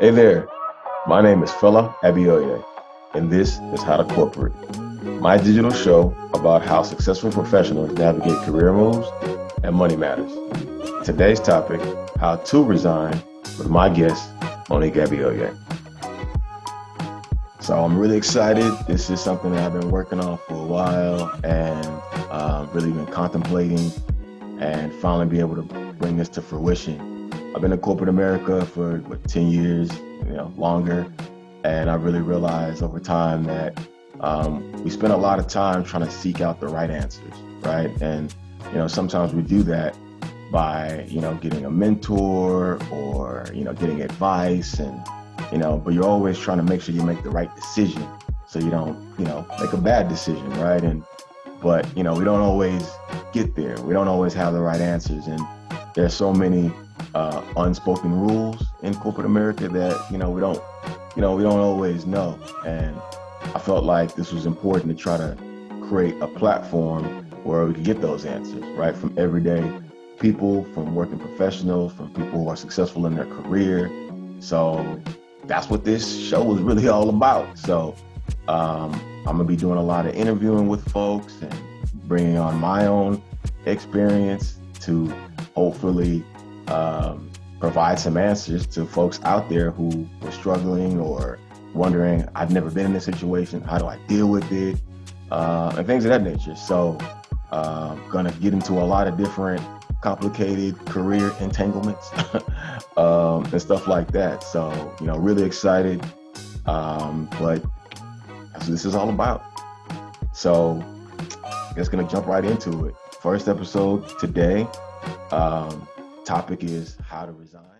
Hey there, my name is Fela Abioye, and this is How to Corporate, my digital show about how successful professionals navigate career moves and money matters. Today's topic, how to resign with my guest, Monique Abioye. So I'm really excited. This is something that I've been working on for a while and um, really been contemplating and finally be able to bring this to fruition I've been in corporate America for what, 10 years, you know, longer. And I really realized over time that um, we spend a lot of time trying to seek out the right answers, right? And, you know, sometimes we do that by, you know, getting a mentor or, you know, getting advice and, you know, but you're always trying to make sure you make the right decision so you don't, you know, make a bad decision, right? And, but, you know, we don't always get there. We don't always have the right answers. And there's so many uh, unspoken rules in corporate America that you know we don't you know we don't always know, and I felt like this was important to try to create a platform where we could get those answers right from everyday people, from working professionals, from people who are successful in their career. So that's what this show was really all about. So um, I'm gonna be doing a lot of interviewing with folks and bringing on my own experience to hopefully um, provide some answers to folks out there who were struggling or wondering, I've never been in this situation. How do I deal with it? Uh, and things of that nature. So, uh, gonna get into a lot of different complicated career entanglements um, and stuff like that. So, you know, really excited. Um, but this is all about. So, I guess gonna jump right into it. First episode today. Um, topic is how to resign.